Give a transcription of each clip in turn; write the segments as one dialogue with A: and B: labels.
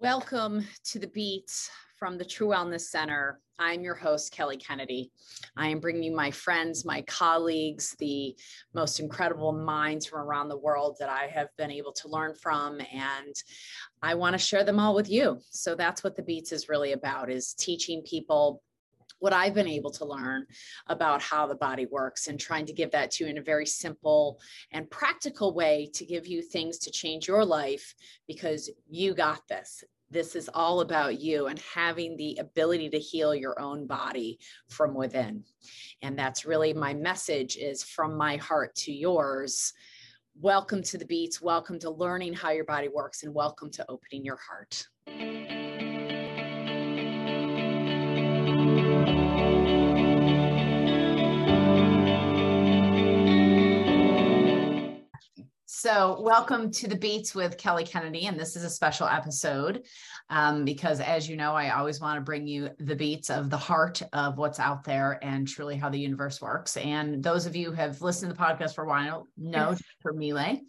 A: Welcome to the Beats from the True Wellness Center. I'm your host, Kelly Kennedy. I am bringing you my friends, my colleagues, the most incredible minds from around the world that I have been able to learn from. And I want to share them all with you. So that's what the Beats is really about is teaching people what I've been able to learn about how the body works and trying to give that to you in a very simple and practical way to give you things to change your life because you got this. This is all about you and having the ability to heal your own body from within. And that's really my message is from my heart to yours. Welcome to the beats. Welcome to learning how your body works and welcome to opening your heart. So, welcome to the Beats with Kelly Kennedy. And this is a special episode um, because, as you know, I always want to bring you the beats of the heart of what's out there and truly how the universe works. And those of you who have listened to the podcast for a while know for Mile.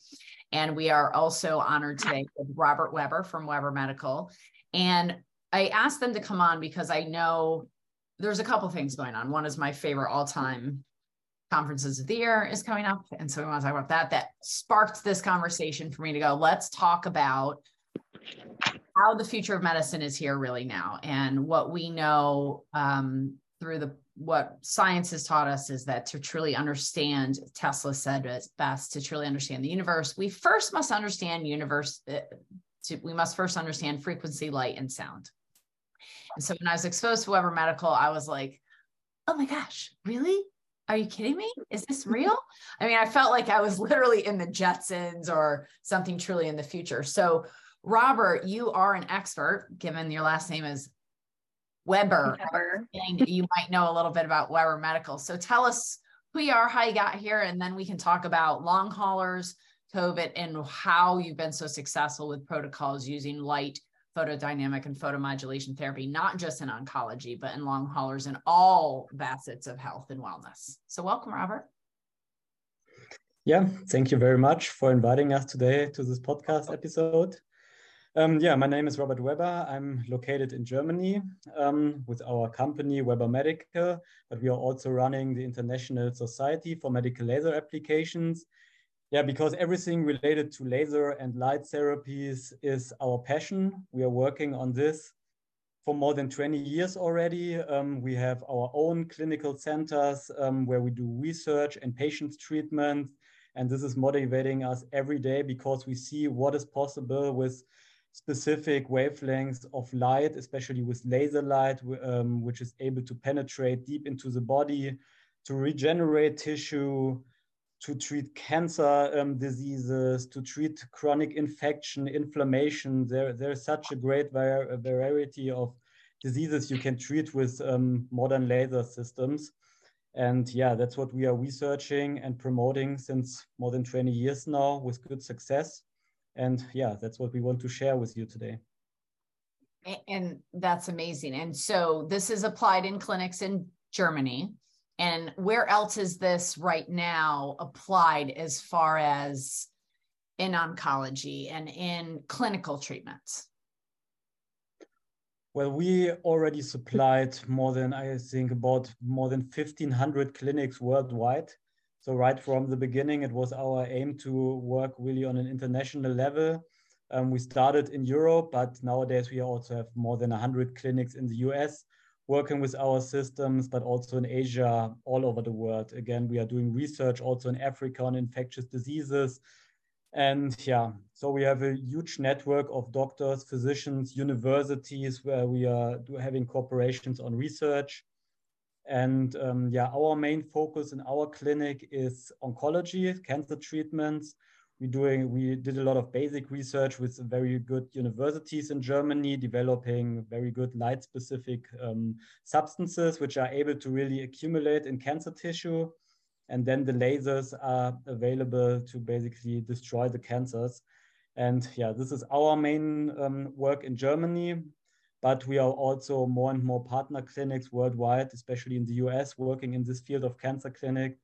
A: And we are also honored today with Robert Weber from Weber Medical. And I asked them to come on because I know there's a couple things going on. One is my favorite all time conferences of the year is coming up. And so we want to talk about that. That sparked this conversation for me to go, let's talk about how the future of medicine is here really now. And what we know um, through the what science has taught us is that to truly understand, Tesla said it best, to truly understand the universe, we first must understand universe. Uh, to, we must first understand frequency, light, and sound. And so when I was exposed to Weber Medical, I was like, oh my gosh, really? Are you kidding me? Is this mm-hmm. real? I mean, I felt like I was literally in the Jetsons or something truly in the future. So, Robert, you are an expert, given your last name is Weber. Weber. you might know a little bit about Weber Medical. So, tell us who you are, how you got here, and then we can talk about long haulers, COVID, and how you've been so successful with protocols using light photodynamic and photomodulation therapy, not just in oncology, but in long haulers in all facets of health and wellness. So, welcome, Robert.
B: Yeah, thank you very much for inviting us today to this podcast episode. Um, yeah, my name is Robert Weber. I'm located in Germany um, with our company Weber Medical, but we are also running the International Society for Medical Laser Applications yeah, because everything related to laser and light therapies is our passion. We are working on this for more than 20 years already. Um, we have our own clinical centers um, where we do research and patients treatment. And this is motivating us every day because we see what is possible with specific wavelengths of light, especially with laser light, um, which is able to penetrate deep into the body, to regenerate tissue, to treat cancer um, diseases, to treat chronic infection, inflammation. There, there's such a great var variety of diseases you can treat with um, modern laser systems. And yeah, that's what we are researching and promoting since more than 20 years now with good success. And yeah, that's what we want to share with you today.
A: And that's amazing. And so this is applied in clinics in Germany. And where else is this right now applied as far as in oncology and in clinical treatments?
B: Well, we already supplied more than, I think, about more than 1,500 clinics worldwide. So, right from the beginning, it was our aim to work really on an international level. Um, we started in Europe, but nowadays we also have more than 100 clinics in the US working with our systems, but also in Asia, all over the world. Again, we are doing research also in Africa on infectious diseases. And yeah, so we have a huge network of doctors, physicians, universities where we are having cooperations on research. And um, yeah, our main focus in our clinic is oncology, cancer treatments, we doing we did a lot of basic research with very good universities in Germany, developing very good light specific um, substances which are able to really accumulate in cancer tissue, and then the lasers are available to basically destroy the cancers. And yeah, this is our main um, work in Germany. But we are also more and more partner clinics worldwide, especially in the US, working in this field of cancer clinic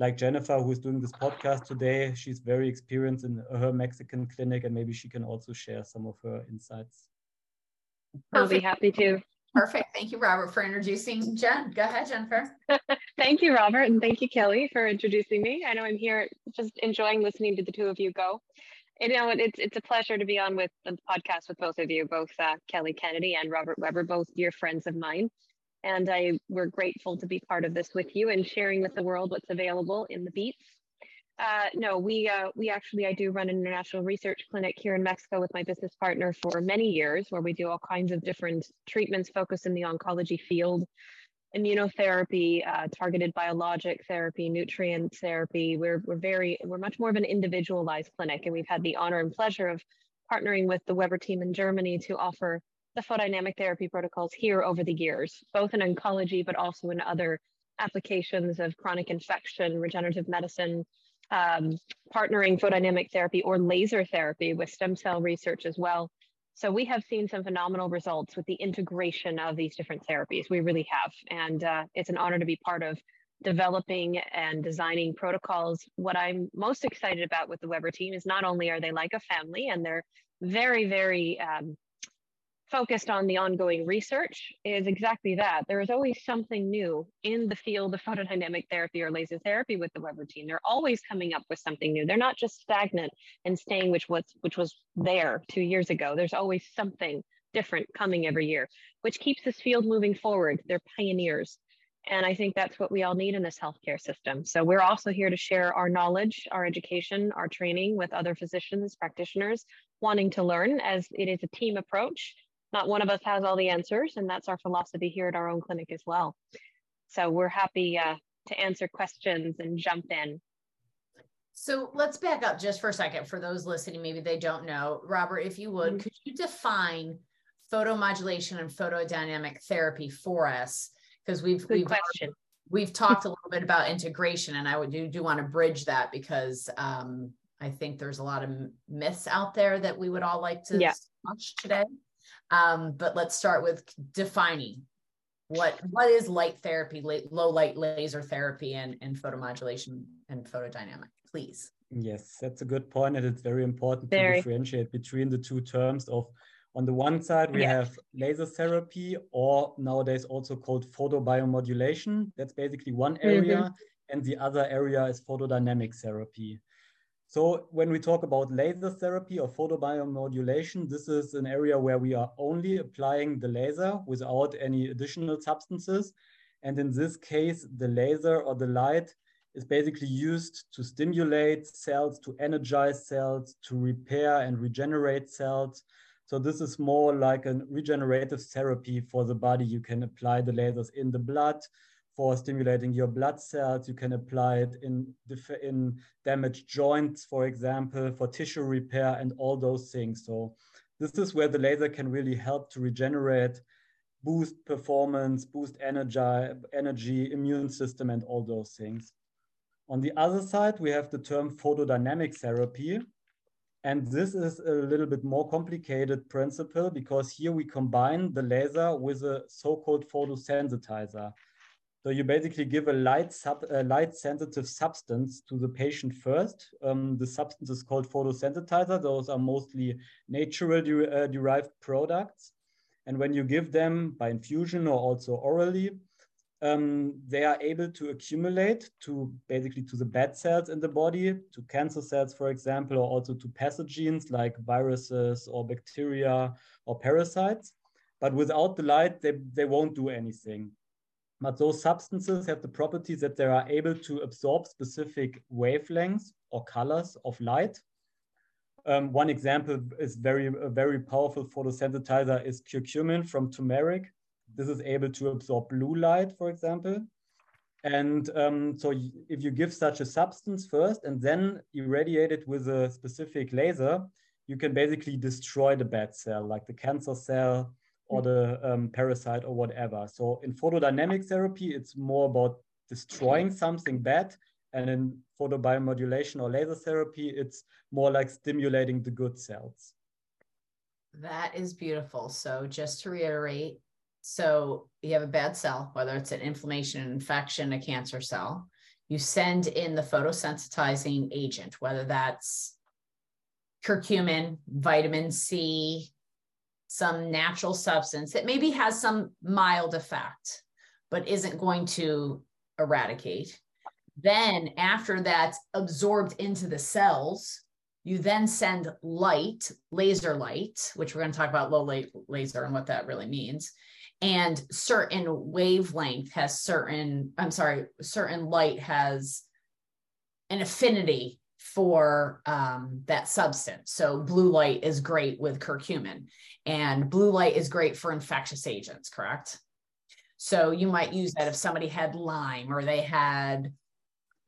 B: like Jennifer, who's doing this podcast today, she's very experienced in her Mexican clinic, and maybe she can also share some of her insights.
C: I'll be happy to.
A: Perfect. Thank you, Robert, for introducing Jen. Go ahead, Jennifer.
C: thank you, Robert, and thank you, Kelly, for introducing me. I know I'm here just enjoying listening to the two of you go. you know, it's it's a pleasure to be on with the podcast with both of you, both uh, Kelly Kennedy and Robert Weber, both dear friends of mine. And I we're grateful to be part of this with you and sharing with the world what's available in the beats uh, no, we uh, we actually I do run an international research clinic here in Mexico with my business partner for many years, where we do all kinds of different treatments focused in the oncology field, immunotherapy, uh, targeted biologic therapy, nutrient therapy. We're we're very we're much more of an individualized clinic, and we've had the honor and pleasure of partnering with the Weber team in Germany to offer the photodynamic therapy protocols here over the years, both in oncology but also in other applications of chronic infection, regenerative medicine, um, partnering photodynamic therapy or laser therapy with stem cell research as well. So we have seen some phenomenal results with the integration of these different therapies. We really have. And uh, it's an honor to be part of developing and designing protocols. What I'm most excited about with the Weber team is not only are they like a family and they're very, very um, focused on the ongoing research is exactly that. There is always something new in the field of photodynamic therapy or laser therapy with the Weber team. They're always coming up with something new. They're not just stagnant and staying which was which was there two years ago. There's always something different coming every year, which keeps this field moving forward. They're pioneers. And I think that's what we all need in this healthcare system. So we're also here to share our knowledge, our education, our training with other physicians, practitioners wanting to learn as it is a team approach not one of us has all the answers, and that's our philosophy here at our own clinic as well. So we're happy uh, to answer questions and jump in.
A: So let's back up just for a second for those listening. Maybe they don't know, Robert. If you would, mm-hmm. could you define photomodulation and photodynamic therapy for us? Because we've
C: Good
A: we've
C: question.
A: we've talked a little bit about integration, and I would do do want to bridge that because um, I think there's a lot of myths out there that we would all like to yeah. touch today. Um, but let's start with defining what what is light therapy, low light laser therapy, and, and photomodulation and photodynamic, please.
B: Yes, that's a good point, and it's very important very. to differentiate between the two terms of on the one side, we yeah. have laser therapy, or nowadays also called photobiomodulation. That's basically one area. Mm-hmm. And the other area is photodynamic therapy. So when we talk about laser therapy or photobiomodulation, this is an area where we are only applying the laser without any additional substances. And in this case, the laser or the light is basically used to stimulate cells, to energize cells, to repair and regenerate cells. So this is more like a regenerative therapy for the body. You can apply the lasers in the blood, for stimulating your blood cells. You can apply it in, in damaged joints, for example, for tissue repair and all those things. So this is where the laser can really help to regenerate, boost performance, boost energy, energy, immune system, and all those things. On the other side, we have the term photodynamic therapy. And this is a little bit more complicated principle because here we combine the laser with a so-called photosensitizer. So you basically give a light, sub, a light sensitive substance to the patient first. Um, the substance is called photosensitizer. Those are mostly natural de uh, derived products. And when you give them by infusion or also orally, um, they are able to accumulate to basically to the bad cells in the body, to cancer cells, for example, or also to pathogens like viruses or bacteria or parasites. But without the light, they, they won't do anything. But those substances have the property that they are able to absorb specific wavelengths or colors of light. Um, one example is very, a very powerful photosensitizer is curcumin from turmeric. This is able to absorb blue light, for example. And um, so if you give such a substance first and then irradiate it with a specific laser, you can basically destroy the bad cell, like the cancer cell or the um, parasite or whatever. So in photodynamic therapy, it's more about destroying something bad. And in photobiomodulation or laser therapy, it's more like stimulating the good cells.
A: That is beautiful. So just to reiterate, so you have a bad cell, whether it's an inflammation, an infection, a cancer cell, you send in the photosensitizing agent, whether that's curcumin, vitamin C, some natural substance that maybe has some mild effect, but isn't going to eradicate. Then, after that's absorbed into the cells, you then send light, laser light, which we're going to talk about low light laser and what that really means. And certain wavelength has certain, I'm sorry, certain light has an affinity for um, that substance. So blue light is great with curcumin, and blue light is great for infectious agents, correct? So you might use that if somebody had Lyme or they had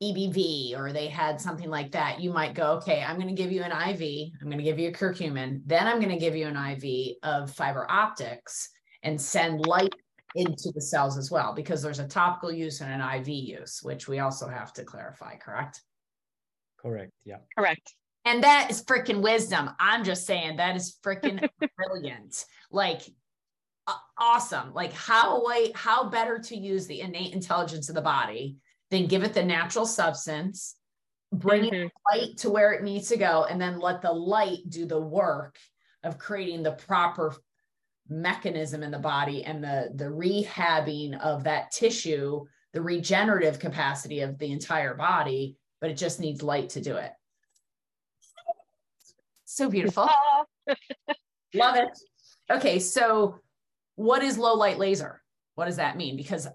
A: EBV or they had something like that. You might go, okay, I'm going to give you an IV. I'm going to give you a curcumin. Then I'm going to give you an IV of fiber optics and send light into the cells as well, because there's a topical use and an IV use, which we also have to clarify, correct?
B: Correct. Yeah.
C: Correct.
A: And that is freaking wisdom. I'm just saying that is freaking brilliant. Like uh, awesome. Like how way how better to use the innate intelligence of the body than give it the natural substance, bring mm-hmm. light to where it needs to go, and then let the light do the work of creating the proper mechanism in the body and the the rehabbing of that tissue, the regenerative capacity of the entire body but it just needs light to do it. So beautiful. Love it. Okay, so what is low light laser? What does that mean? Because,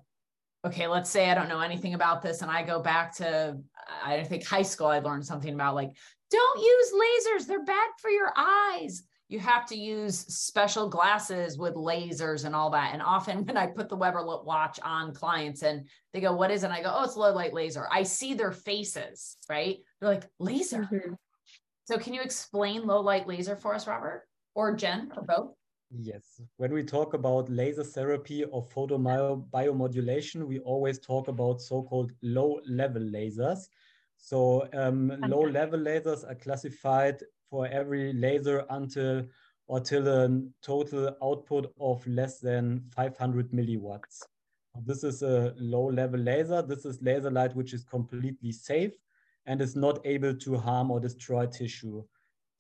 A: okay, let's say I don't know anything about this and I go back to, I think high school, I learned something about like, don't use lasers, they're bad for your eyes you have to use special glasses with lasers and all that. And often when I put the Weber watch on clients and they go, what is it? And I go, oh, it's low light laser. I see their faces, right? They're like, laser. Mm-hmm. So can you explain low light laser for us, Robert or Jen or both?
B: Yes. When we talk about laser therapy or photobiomodulation, we always talk about so-called low level lasers. So um, low level lasers are classified for every laser until or till a total output of less than 500 milliwatts. This is a low level laser. This is laser light which is completely safe and is not able to harm or destroy tissue.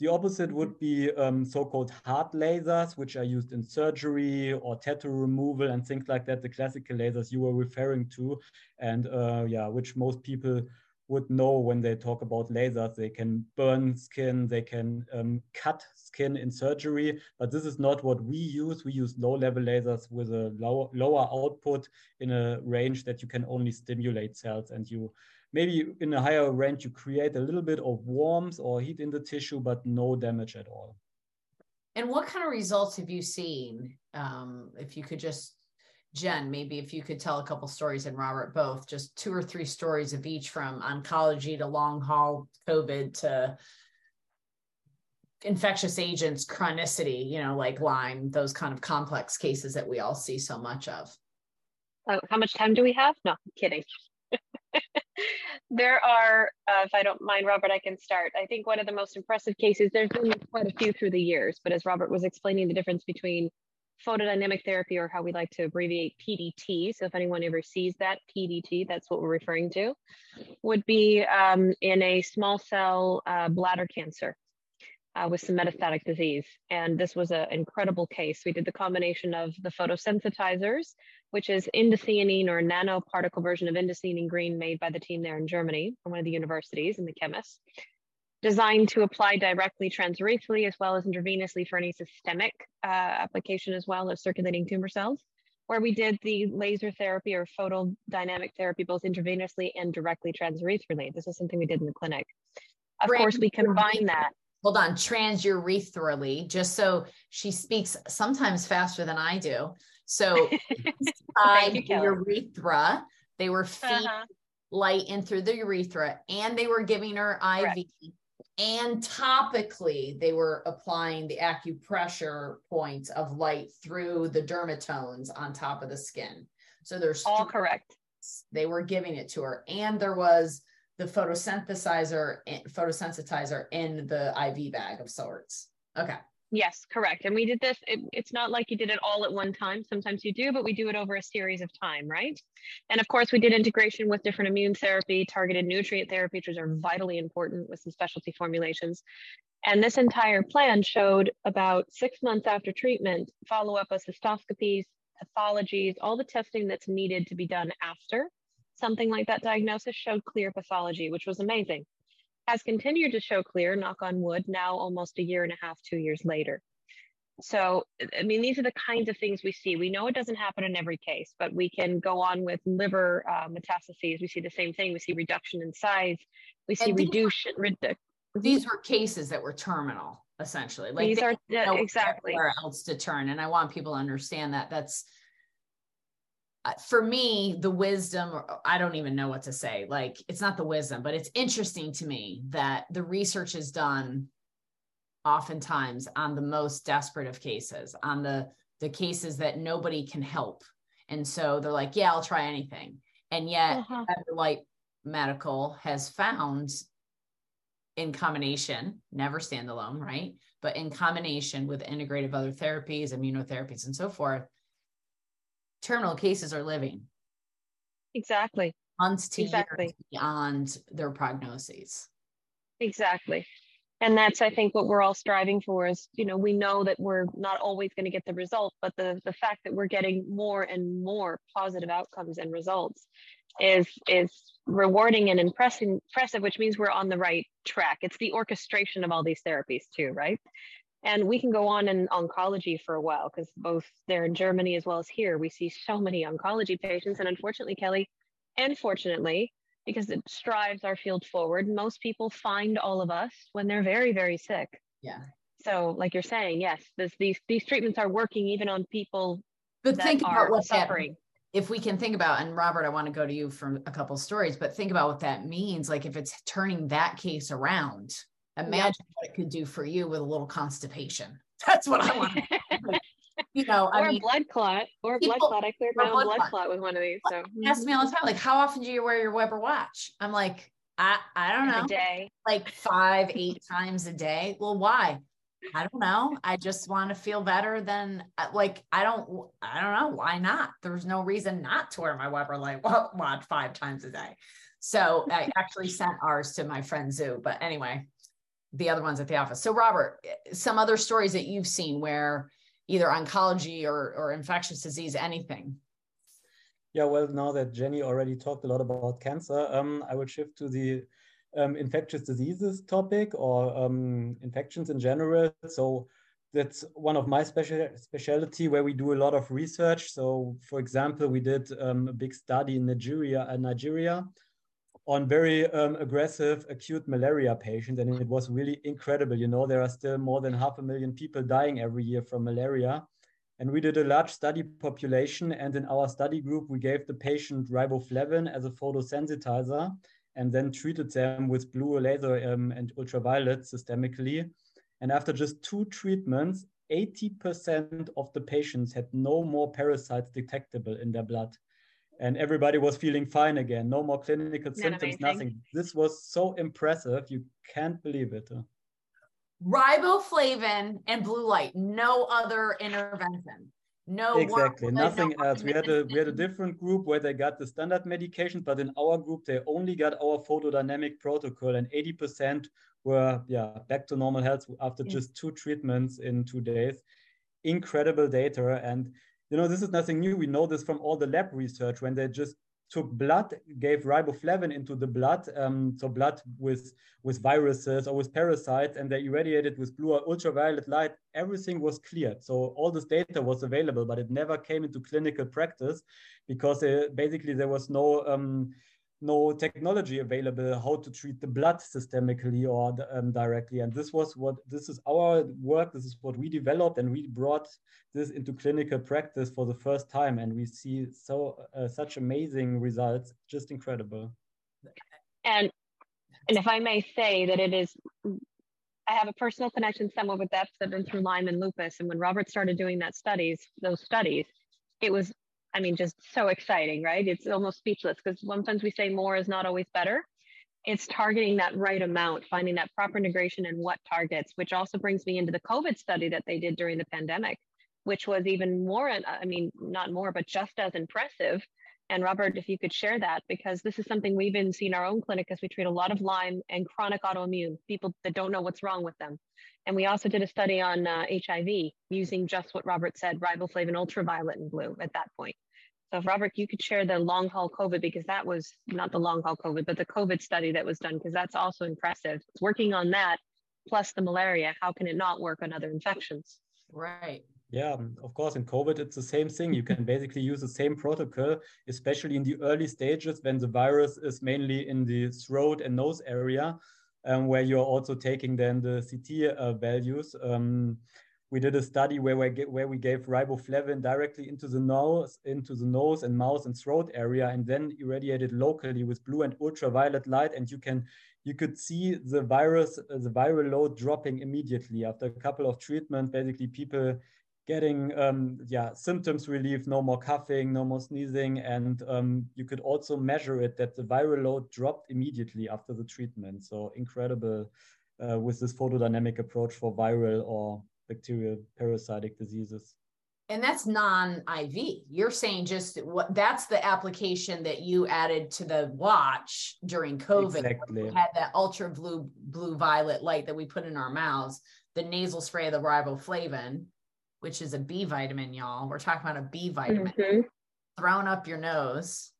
B: The opposite would be um, so-called hard lasers, which are used in surgery or tattoo removal and things like that, the classical lasers you were referring to, and uh, yeah, which most people would know when they talk about lasers. They can burn skin, they can um, cut skin in surgery, but this is not what we use. We use low level lasers with a low, lower output in a range that you can only stimulate cells and you maybe in a higher range, you create a little bit of warmth or heat in the tissue, but no damage at all.
A: And what kind of results have you seen? Um, if you could just Jen, maybe if you could tell a couple stories and Robert both, just two or three stories of each from oncology to long haul COVID to infectious agents, chronicity, you know, like Lyme, those kind of complex cases that we all see so much of.
C: Uh, how much time do we have? No, I'm kidding. there are, uh, if I don't mind, Robert, I can start. I think one of the most impressive cases, there's been quite a few through the years, but as Robert was explaining the difference between photodynamic therapy, or how we like to abbreviate PDT. So if anyone ever sees that PDT, that's what we're referring to, would be um, in a small cell uh, bladder cancer. Uh, with some metastatic disease. And this was an incredible case. We did the combination of the photosensitizers, which is indocyanine or nanoparticle version of indocyanine green made by the team there in Germany from one of the universities and the chemists, designed to apply directly transurethrally as well as intravenously for any systemic uh, application as well as circulating tumor cells, where we did the laser therapy or photodynamic therapy both intravenously and directly transurethrally. This is something we did in the clinic. Of Trans- course, we combine that.
A: Hold on, transurethrally, just so she speaks sometimes faster than I do. So, you, urethra, they were feeding uh-huh. light in through the urethra, and they were giving her IV. Correct and topically they were applying the acupressure points of light through the dermatomes on top of the skin. So there's
C: all correct.
A: They were giving it to her. And there was the photosynthesizer photosensitizer in the iv bag of sorts. Okay
C: Yes, correct. And we did this, it, it's not like you did it all at one time. Sometimes you do, but we do it over a series of time, right? And of course, we did integration with different immune therapy, targeted nutrient therapies, which are vitally important with some specialty formulations. And this entire plan showed about six months after treatment, follow up cystoscopies, pathologies, all the testing that's needed to be done after something like that diagnosis showed clear pathology, which was amazing. Has continued to show clear, knock on wood, now almost a year and a half, two years later. So, I mean, these are the kinds of things we see. We know it doesn't happen in every case, but we can go on with liver uh, metastases. We see the same thing. We see reduction in size. We see reduction. Redu-
A: these were cases that were terminal, essentially.
C: Like these are uh, exactly
A: where else to turn. And I want people to understand that that's for me the wisdom i don't even know what to say. Like it's not the wisdom but it's interesting to me that the research is done oftentimes on the most desperate of cases on the the cases that nobody can help. And so they're like yeah i'll try anything. And yet uh-huh. light medical has found in combination never standalone right? But in combination with integrative other therapies immunotherapies and so forth terminal cases are living.
C: Exactly.
A: Months to exactly. years beyond their prognoses.
C: Exactly. And that's i think what we're all striving for is you know we know that we're not always going to get the result but the the fact that we're getting more and more positive outcomes and results is is rewarding and impressive impressive which means we're on the right track. It's the orchestration of all these therapies too right and we can go on in oncology for a while because both there in Germany as well as here, we see so many oncology patients. And unfortunately, Kelly, and fortunately, because it strives our field forward, most people find all of us when they're very, very sick.
A: Yeah.
C: So, like you're saying, yes, this, these these treatments are working even on people
A: but think about what's suffering. That, if we can think about, and Robert, I want to go to you from a couple stories, but think about what that means. Like if it's turning that case around, Imagine what it could do for you with a little constipation. That's what I want. you know,
C: or I mean, blood clot, or a blood clot. I cleared my own blood, blood clot. with one of these. So
A: ask me all the time, like, how often do you wear your Weber watch? I'm like, I, I don't know.
C: A day.
A: Like five, eight times a day. Well, why? I don't know. I just want to feel better than uh, like I don't I don't know why not. There's no reason not to wear my Weber light watch five times a day. So I actually sent ours to my friend Zoo. But anyway, the other ones at the office. So, Robert, some other stories that you've seen where either oncology or, or infectious disease, anything.
B: Yeah, well, now that Jenny already talked a lot about cancer, um, I will shift to the um, infectious diseases topic or um, infections in general. So that's one of my special specialty where we do a lot of research. So, for example, we did um, a big study in Nigeria, uh, Nigeria on very um, aggressive acute malaria patients. And it was really incredible. You know, there are still more than half a million people dying every year from malaria. And we did a large study population. And in our study group, we gave the patient riboflavin as a photosensitizer and then treated them with blue laser um, and ultraviolet systemically. And after just two treatments, 80% of the patients had no more parasites detectable in their blood and everybody was feeling fine again. No more clinical symptoms, amazing? nothing. This was so impressive. You can't believe it.
A: Riboflavin and blue light, no other intervention. No
B: exactly nothing no else. We had a we had a different group where they got the standard medication, but in our group they only got our photodynamic protocol, and 80% were yeah back to normal health after just two treatments in two days. Incredible data, and you know, this is nothing new. We know this from all the lab research when they just took blood, gave riboflavin into the blood, um, so blood with with viruses or with parasites, and they irradiated with blue or ultraviolet light. Everything was cleared. So all this data was available, but it never came into clinical practice because uh, basically there was no um, no technology available how to treat the blood systemically or um, directly. And this was what this is our work. This is what we developed, and we brought this into clinical practice for the first time. And we see so uh, such amazing results, just incredible.
C: And and if I may say that it is. I have a personal connection somewhat with that. I've been through Lyme and lupus. And when Robert started doing that studies, those studies, it was I mean, just so exciting, right? It's almost speechless because sometimes we say more is not always better. It's targeting that right amount, finding that proper integration and what targets, which also brings me into the COVID study that they did during the pandemic, which was even more, I mean, not more, but just as impressive And Robert, if you could share that, because this is something we've been seeing our own clinic as we treat a lot of Lyme and chronic autoimmune, people that don't know what's wrong with them. And we also did a study on uh, HIV using just what Robert said, riboflavin ultraviolet and blue at that point. So if Robert, you could share the long haul COVID because that was not the long haul COVID, but the COVID study that was done, because that's also impressive. Working on that plus the malaria, how can it not work on other infections?
A: Right.
B: Yeah, of course, in COVID, it's the same thing. You can basically use the same protocol, especially in the early stages when the virus is mainly in the throat and nose area, um, where you're also taking then the CT uh, values. Um, we did a study where we, where we gave riboflavin directly into the nose, into the nose and mouth and throat area, and then irradiated locally with blue and ultraviolet light. And you can you could see the virus, the viral load dropping immediately after a couple of treatments. Basically, people getting um, yeah symptoms relief, no more coughing, no more sneezing, and um, you could also measure it that the viral load dropped immediately after the treatment. So incredible uh, with this photodynamic approach for viral or bacterial parasitic diseases.
A: And that's non-IV. You're saying just what that's the application that you added to the watch during COVID.
B: Exactly.
A: We had that ultra blue blue violet light that we put in our mouths, the nasal spray of the riboflavin which is a B vitamin, y'all. We're talking about a B vitamin mm-hmm. thrown up your nose.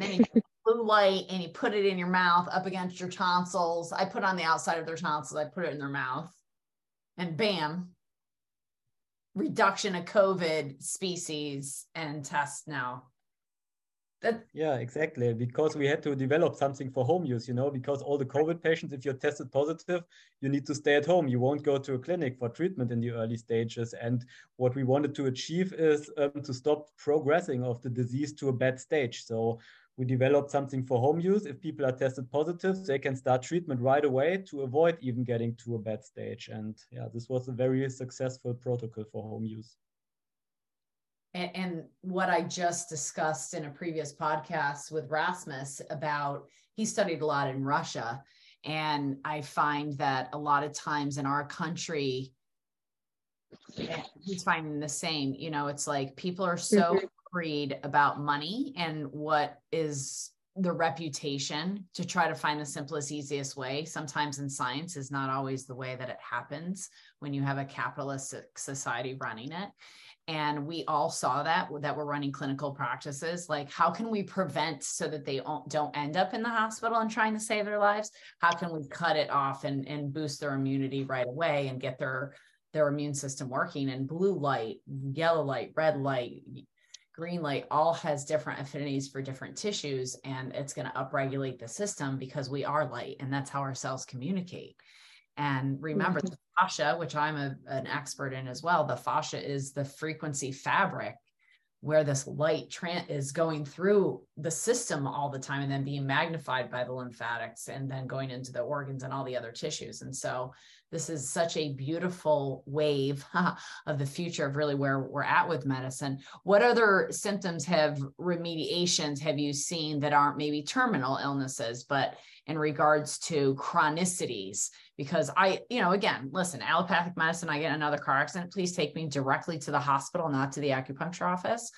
A: And then you blue light and you put it in your mouth up against your tonsils. I put on the outside of their tonsils, I put it in their mouth, and bam, reduction of COVID species and test now.
B: That, yeah, exactly. Because we had to develop something for home use, you know, because all the COVID patients, if you're tested positive, you need to stay at home. You won't go to a clinic for treatment in the early stages. And what we wanted to achieve is um, to stop progressing of the disease to a bad stage. So we developed something for home use. If people are tested positive, they can start treatment right away to avoid even getting to a bad stage. And yeah, this was a very successful protocol for home use
A: and, and what I just discussed in a previous podcast with Rasmus about he studied a lot in Russia. And I find that a lot of times in our country, he's finding the same. You know, it's like people are so mm-hmm. worried about money and what is the reputation to try to find the simplest, easiest way. Sometimes in science is not always the way that it happens when you have a capitalistic society running it and we all saw that that we're running clinical practices like how can we prevent so that they don't end up in the hospital and trying to save their lives? How can we cut it off and, and boost their immunity right away and get their their immune system working? And blue light yellow light red light green light all has different affinities for different tissues and it's going to upregulate the system because we are light and that's how our cells communicate. And remember mm-hmm. the fascia, which I'm a, an expert in as well, the fascia is the frequency fabric where this light is going through the system all the time and then being magnified by the lymphatics and then going into the organs and all the other tissues. And so this is such a beautiful wave of the future of really where we're at with medicine. What other symptoms have remediations have you seen that aren't maybe terminal illnesses, but in regards to chronicities? Because I, you know, again, listen, allopathic medicine, I get another car accident, please take me directly to the hospital, not to the acupuncture office.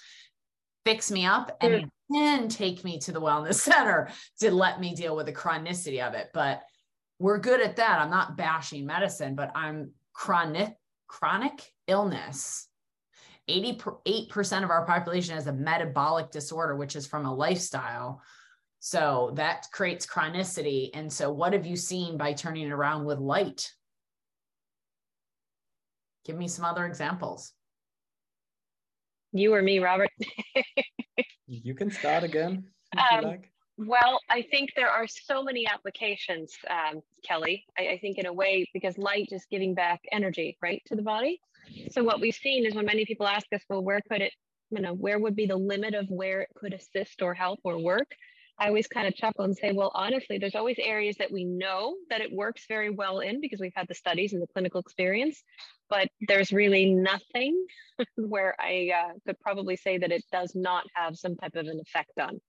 A: Fix me up and then take me to the wellness center to let me deal with the chronicity of it. But we're good at that. I'm not bashing medicine, but I'm chronic chronic illness. 88% of our population has a metabolic disorder, which is from a lifestyle. So that creates chronicity. And so, what have you seen by turning it around with light? Give me some other examples.
C: You or me, Robert?
B: you can start again.
C: Um, like. Well, I think there are so many applications, um, Kelly. I, I, think in a way because light is giving back energy, right, to the body. So what we've seen is when many people ask us, well, where could it, you know, where would be the limit of where it could assist or help or work? I always kind of chuckle and say, well, honestly, there's always areas that we know that it works very well in because we've had the studies and the clinical experience, but there's really nothing where I uh, could probably say that it does not have some type of an effect on.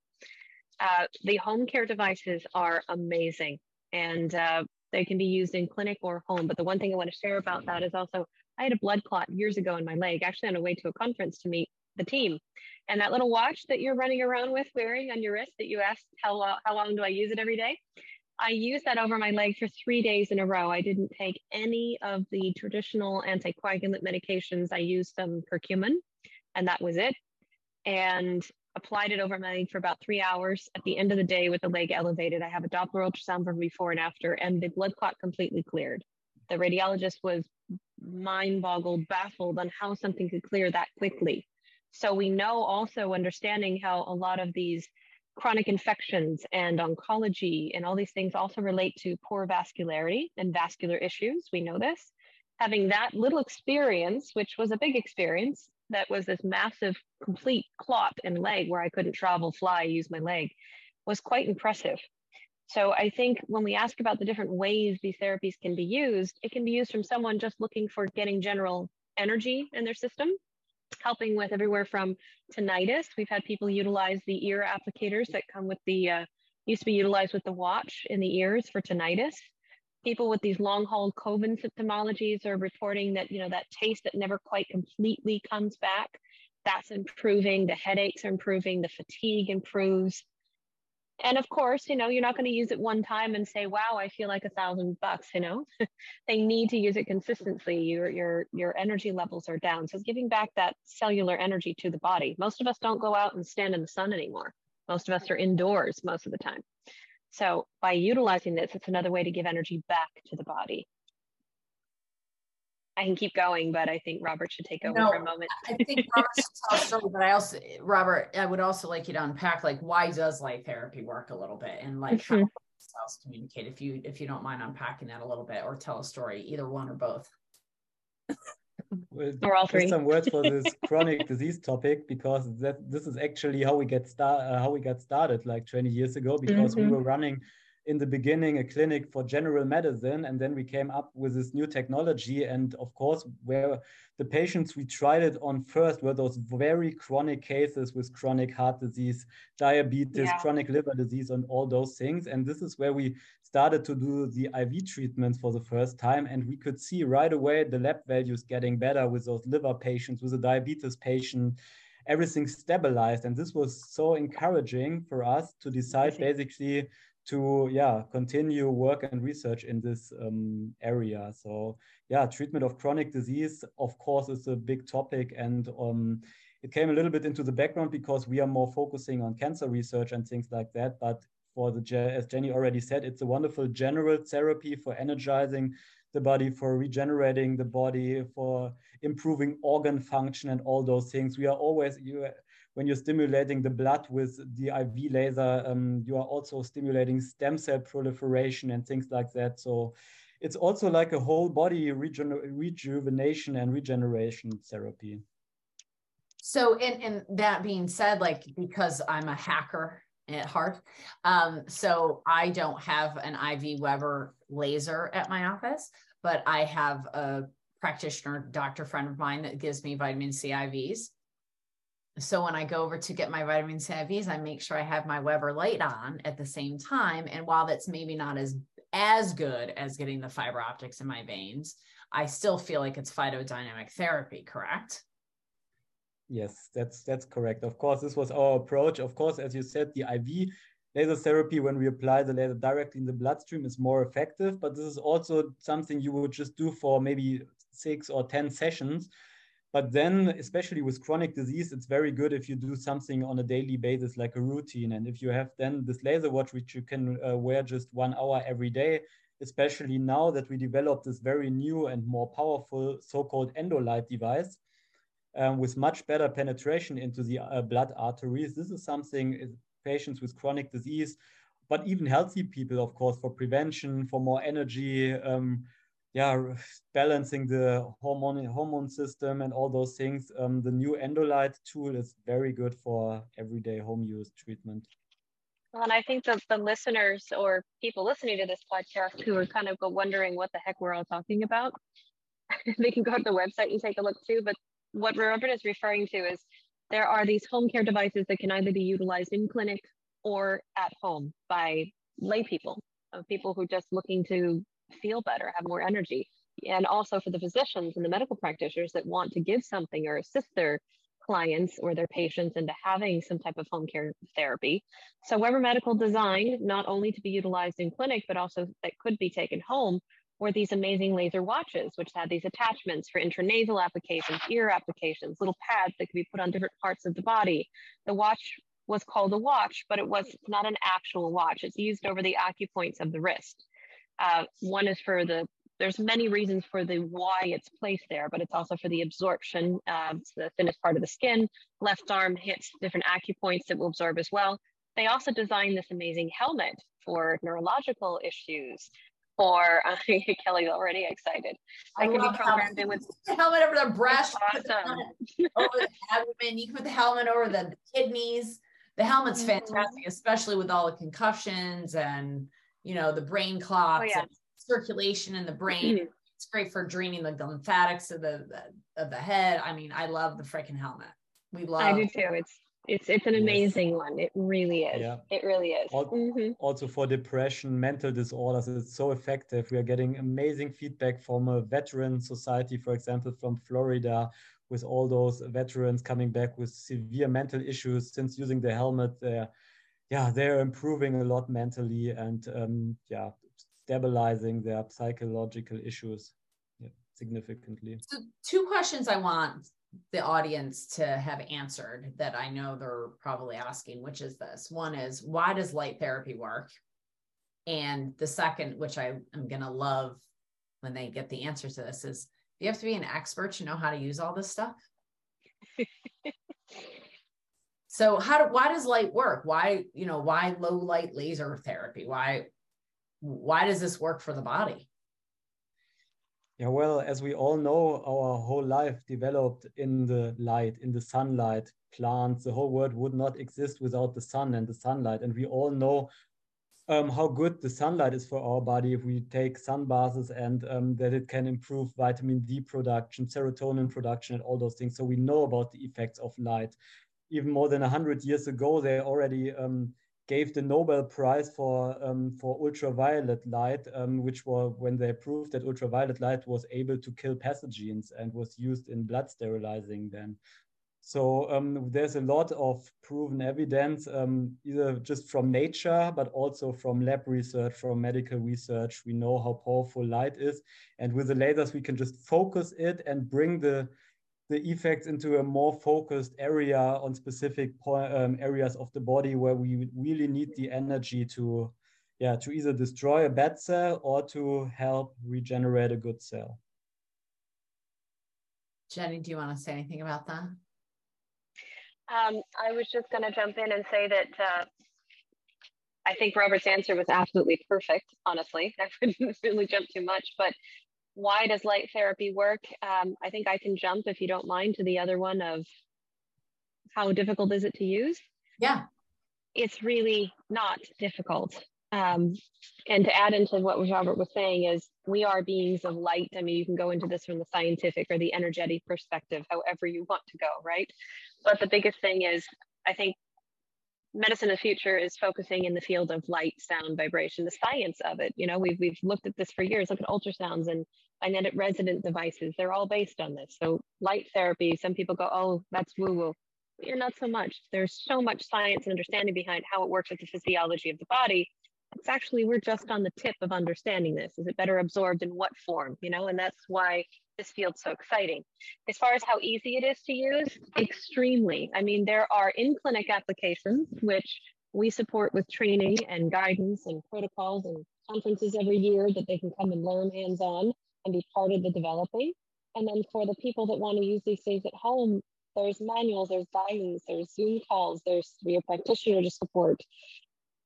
C: Uh, the home care devices are amazing and uh, they can be used in clinic or home. But the one thing I want to share about that is also I had a blood clot years ago in my leg, actually on a way to a conference to meet the team. And that little watch that you're running around with wearing on your wrist that you asked how, how long do I use it every day? I used that over my leg for three days in a row. I didn't take any of the traditional anticoagulant medications. I used some curcumin, and that was it. And applied it over my leg for about three hours. At the end of the day, with the leg elevated, I have a Doppler ultrasound from before and after, and the blood clot completely cleared. The radiologist was mind boggled, baffled on how something could clear that quickly. So we know also understanding how a lot of these chronic infections and oncology and all these things also relate to poor vascularity and vascular issues. We know this. Having that little experience, which was a big experience, that was this massive, complete clot in leg where I couldn't travel, fly, use my leg, was quite impressive. So I think when we ask about the different ways these therapies can be used, it can be used from someone just looking for getting general energy in their system helping with everywhere from tinnitus. We've had people utilize the ear applicators that come with the, uh, used to be utilized with the watch in the ears for tinnitus. People with these long haul COVID symptomologies are reporting that, you know, that taste that never quite completely comes back, that's improving. The headaches are improving, the fatigue improves. And of course you know you're not going to use it one time and say wow i feel like a thousand bucks you know? They need to use it consistently. Your your your energy levels are down. So giving back that cellular energy to the body. Most of us don't go out and stand in the sun anymore. Most of us are indoors most of the time so by utilizing this it's another way to give energy back to the body I can keep going, but I think Robert should take over no, for a moment.
A: I think Robert should tell a story, but I also, Robert, I would also like you to unpack like why does light therapy work a little bit and like mm-hmm. how cells communicate. If you if you don't mind unpacking that a little bit, or tell a story, either one or both.
B: Well, or all three. some words for this chronic disease topic because that this is actually how we get start uh, how we got started like 20 years ago because mm-hmm. we were running in the beginning a clinic for general medicine and then we came up with this new technology and of course where the patients we tried it on first were those very chronic cases with chronic heart disease diabetes yeah. chronic liver disease and all those things. And this is where we started to do the iv treatments for the first time. And we could see right away the lab values getting better with those liver patients with a diabetes patient. Everything stabilized. And this was so encouraging for us to decide basically to yeah continue work and research in this um, area. So yeah treatment of chronic disease of course is a big topic and um, it came a little bit into the background because we are more focusing on cancer research and things like that. But for the as jenny already said it's a wonderful general therapy for energizing the body for regenerating the body for improving organ function and all those things. We are always you when you're stimulating the blood with the IV laser, um, you are also stimulating stem cell proliferation and things like that. So it's also like a whole body reju rejuvenation and regeneration therapy.
A: So, and, in that being said, like because I'm a hacker at heart, um, so I don't have an IV Weber laser at my office, but I have a practitioner, doctor friend of mine that gives me vitamin C IVs. So when I go over to get my vitamin C IVs, I make sure I have my Weber light on at the same time. And while that's maybe not as as good as getting the fiber optics in my veins, I still feel like it's photodynamic therapy, correct?
B: Yes, that's that's correct. Of course, this was our approach. Of course, as you said, the IV laser therapy, when we apply the laser directly in the bloodstream, is more effective. But this is also something you would just do for maybe six or 10 sessions but then, especially with chronic disease, it's very good if you do something on a daily basis, like a routine. And if you have then this laser watch, which you can uh, wear just one hour every day, especially now that we developed this very new and more powerful so-called endolight device um, with much better penetration into the uh, blood arteries. This is something uh, patients with chronic disease, but even healthy people, of course, for prevention, for more energy, um, yeah, balancing the hormone hormone system and all those things. Um, the new endolite tool is very good for everyday home use treatment.
C: Well, and I think that the listeners or people listening to this podcast who are kind of wondering what the heck we're all talking about, they can go to the website and take a look too. But what Robert is referring to is there are these home care devices that can either be utilized in clinic or at home by lay people, people who are just looking to feel better, have more energy. And also for the physicians and the medical practitioners that want to give something or assist their clients or their patients into having some type of home care therapy. So Weber Medical designed not only to be utilized in clinic, but also that could be taken home were these amazing laser watches, which had these attachments for intranasal applications, ear applications, little pads that could be put on different parts of the body. The watch was called a watch, but it was not an actual watch. It's used over the acupoints of the wrist. Uh, one is for the there's many reasons for the why it's placed there, but it's also for the absorption. Uh, it's the thinnest part of the skin. Left arm hits different acupoints that will absorb as well. They also designed this amazing helmet for neurological issues. For uh, Kelly's already excited.
A: I, can be programmed in with the helmet over the breast, awesome. the over the abdomen. You can put the helmet over the kidneys. The helmet's mm-hmm. fantastic, especially with all the concussions and you know the brain clots. Oh, yeah circulation in the brain. Mm-hmm. It's great for draining the lymphatics of the, the, of the head. I mean, I love the freaking helmet. We love.
C: I do too. It's it's it's an amazing yes. one. It really is. Yeah. It really is.
B: Also, mm-hmm. also for depression, mental disorders, it's so effective. We are getting amazing feedback from a veteran society, for example, from Florida, with all those veterans coming back with severe mental issues since using the helmet. They're, yeah, they're improving a lot mentally, and um, yeah, stabilizing their psychological issues yeah, significantly.
A: So, two questions I want the audience to have answered that I know they're probably asking, which is this one is why does light therapy work? And the second, which I am going to love when they get the answer to this, is you have to be an expert to know how to use all this stuff. so how do why does light work? Why, you know, why low light laser therapy? Why why does this work for the body?
B: Yeah, well, as we all know, our whole life developed in the light, in the sunlight, plants, the whole world would not exist without the sun and the sunlight. And we all know um, how good the sunlight is for our body if we take sun baths and um, that it can improve vitamin D production, serotonin production, and all those things. So we know about the effects of light. Even more than 100 years ago, they already um, gave the Nobel Prize for um, for ultraviolet light, um, which were when they proved that ultraviolet light was able to kill pathogens and was used in blood sterilizing then. So um, there's a lot of proven evidence, um, either just from nature, but also from lab research, from medical research. We know how powerful light is. And with the lasers, we can just focus it and bring the the effects into a more focused area on specific um, areas of the body where we really need the energy to yeah to either destroy a bad cell or to help regenerate a good cell
A: jenny do you want to say anything about that
C: um, i was just going to jump in and say that uh, I think Robert's answer was absolutely perfect, honestly. I wouldn't really jump too much, but why does light therapy work? Um, I think I can jump, if you don't mind, to the other one of how difficult is it to use?
A: Yeah.
C: It's really not difficult. Um, and to add into what Robert was saying is we are beings of light. I mean, you can go into this from the scientific or the energetic perspective, however you want to go, right? But the biggest thing is, I think medicine of the future is focusing in the field of light, sound, vibration, the science of it. You know, we've we've looked at this for years. Look at ultrasounds and magnetic resonant devices. They're all based on this. So light therapy, some people go, oh, that's woo-woo. You're not so much. There's so much science and understanding behind how it works with the physiology of the body. It's actually we're just on the tip of understanding this. Is it better absorbed in what form? You know, and that's why this field so exciting. As far as how easy it is to use, extremely. I mean, there are in clinic applications which we support with training and guidance and protocols and conferences every year that they can come and learn hands on and be part of the developing. And then for the people that want to use these things at home, there's manuals, there's guidance, there's Zoom calls, there's real practitioner to support.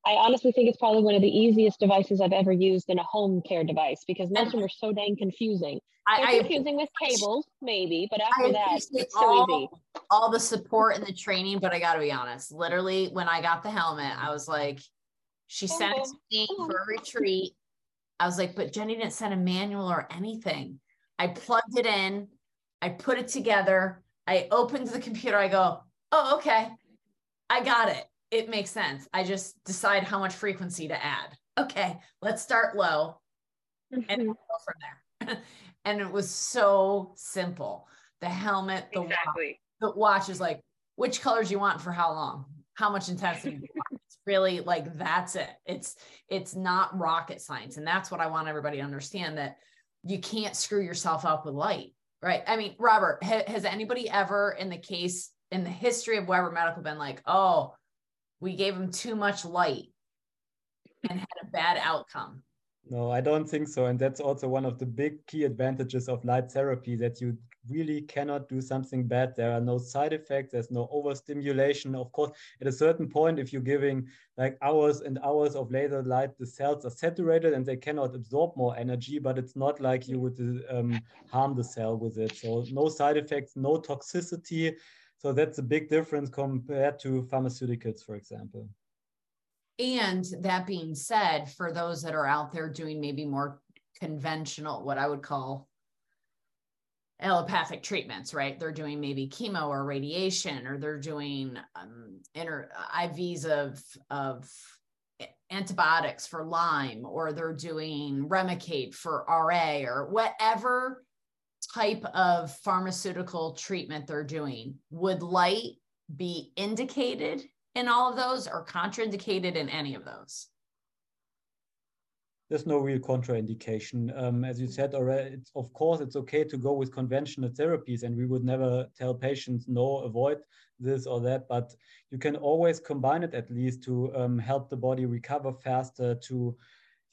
C: I honestly think it's probably one of the easiest devices I've ever used in a home care device because most of them are so dang confusing. They're I, confusing with cables, maybe, but after that, it's so
A: all,
C: easy.
A: All the support and the training, but I got to be honest. Literally, when I got the helmet, I was like, she oh, sent it to me oh. for a retreat. I was like, but Jenny didn't send a manual or anything. I plugged it in, I put it together, I opened the computer, I go, oh, okay, I got it it makes sense. I just decide how much frequency to add. Okay, let's start low mm-hmm. and go from there. and it was so simple. The helmet, the exactly. watch, the watch is like, which colors you want for how long? How much intensity It's really like that's it. It's it's not rocket science. And that's what I want everybody to understand that you can't screw yourself up with light. Right. I mean, Robert, ha- has anybody ever in the case in the history of Weber Medical been like, oh, we gave him too much light and had a bad outcome?
B: No, I don't think so. And that's also one of the big key advantages of light therapy that you really cannot do something bad. There are no side effects, there's no overstimulation. Of course, at a certain point, if you're giving like hours and hours of laser light, the cells are saturated and they cannot absorb more energy, but it's not like you would um, harm the cell with it. So, no side effects, no toxicity. So, that's a big difference compared to pharmaceuticals, for example.
A: And that being said, for those that are out there doing maybe more conventional, what I would call allopathic treatments, right? They're doing maybe chemo or radiation, or they're doing um, inter, IVs of of antibiotics for Lyme, or they're doing Remicade for RA, or whatever type of pharmaceutical treatment they're doing. Would light be indicated in all of those or contraindicated in any of those?
B: There's no real contraindication. Um, as you said already, of course, it's okay to go with conventional therapies, and we would never tell patients no, avoid this or that. But you can always combine it at least to um, help the body recover faster, to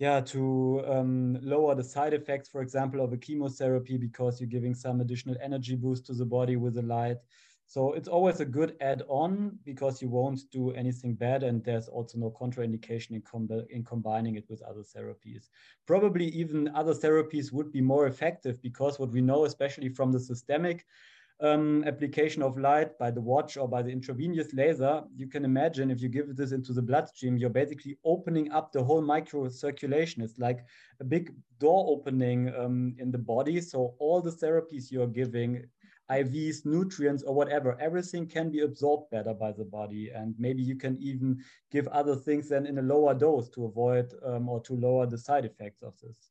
B: yeah, to um, lower the side effects, for example, of a chemotherapy because you're giving some additional energy boost to the body with the light. So it's always a good add-on because you won't do anything bad, and there's also no contraindication in, in combining it with other therapies. Probably even other therapies would be more effective because what we know, especially from the systemic um, application of light by the watch or by the intravenous laser, you can imagine if you give this into the bloodstream, you're basically opening up the whole microcirculation. It's like a big door opening um, in the body. So all the therapies you're giving IVs, nutrients, or whatever, everything can be absorbed better by the body. And maybe you can even give other things then in a lower dose to avoid um, or to lower the side effects of this.